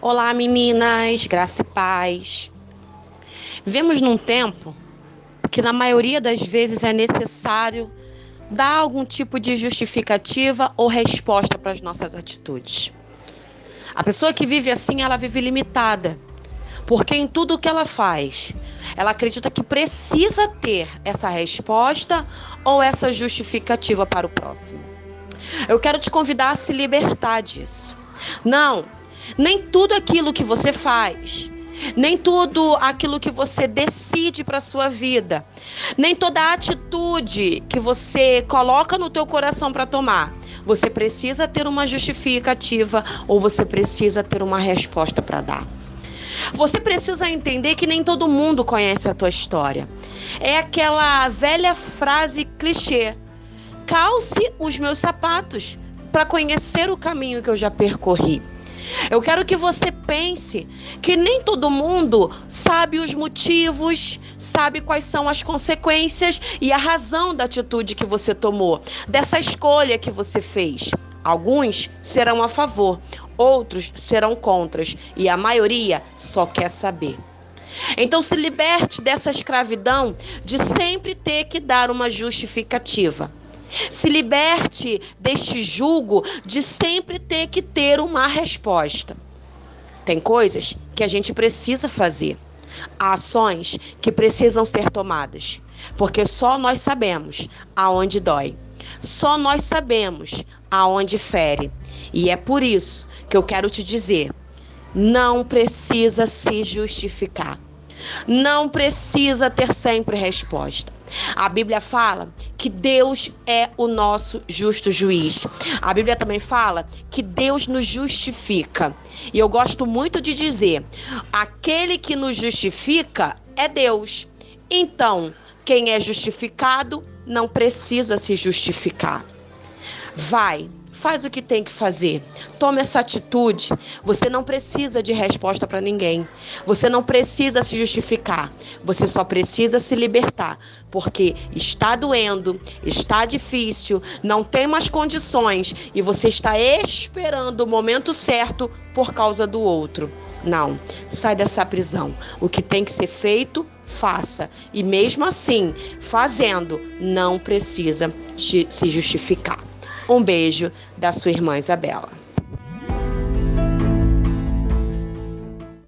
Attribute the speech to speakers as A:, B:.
A: Olá, meninas, graça e paz. Vemos num tempo que, na maioria das vezes, é necessário dar algum tipo de justificativa ou resposta para as nossas atitudes. A pessoa que vive assim, ela vive limitada, porque em tudo que ela faz, ela acredita que precisa ter essa resposta ou essa justificativa para o próximo. Eu quero te convidar a se libertar disso. Não, nem tudo aquilo que você faz, nem tudo aquilo que você decide para sua vida, nem toda atitude que você coloca no teu coração para tomar, você precisa ter uma justificativa ou você precisa ter uma resposta para dar. Você precisa entender que nem todo mundo conhece a tua história. É aquela velha frase clichê: calce os meus sapatos para conhecer o caminho que eu já percorri. Eu quero que você pense que nem todo mundo sabe os motivos, sabe quais são as consequências e a razão da atitude que você tomou, dessa escolha que você fez. Alguns serão a favor, outros serão contras e a maioria só quer saber. Então se liberte dessa escravidão de sempre ter que dar uma justificativa. Se liberte deste julgo de sempre ter que ter uma resposta. Tem coisas que a gente precisa fazer. Há ações que precisam ser tomadas, porque só nós sabemos aonde dói. Só nós sabemos aonde fere. E é por isso que eu quero te dizer: não precisa se justificar. Não precisa ter sempre resposta. A Bíblia fala que Deus é o nosso justo juiz. A Bíblia também fala que Deus nos justifica. E eu gosto muito de dizer: aquele que nos justifica é Deus. Então, quem é justificado não precisa se justificar. Vai, Faz o que tem que fazer. Tome essa atitude. Você não precisa de resposta para ninguém. Você não precisa se justificar. Você só precisa se libertar. Porque está doendo, está difícil, não tem mais condições e você está esperando o momento certo por causa do outro. Não, sai dessa prisão. O que tem que ser feito, faça. E mesmo assim, fazendo, não precisa se justificar. Um beijo da sua irmã Isabela.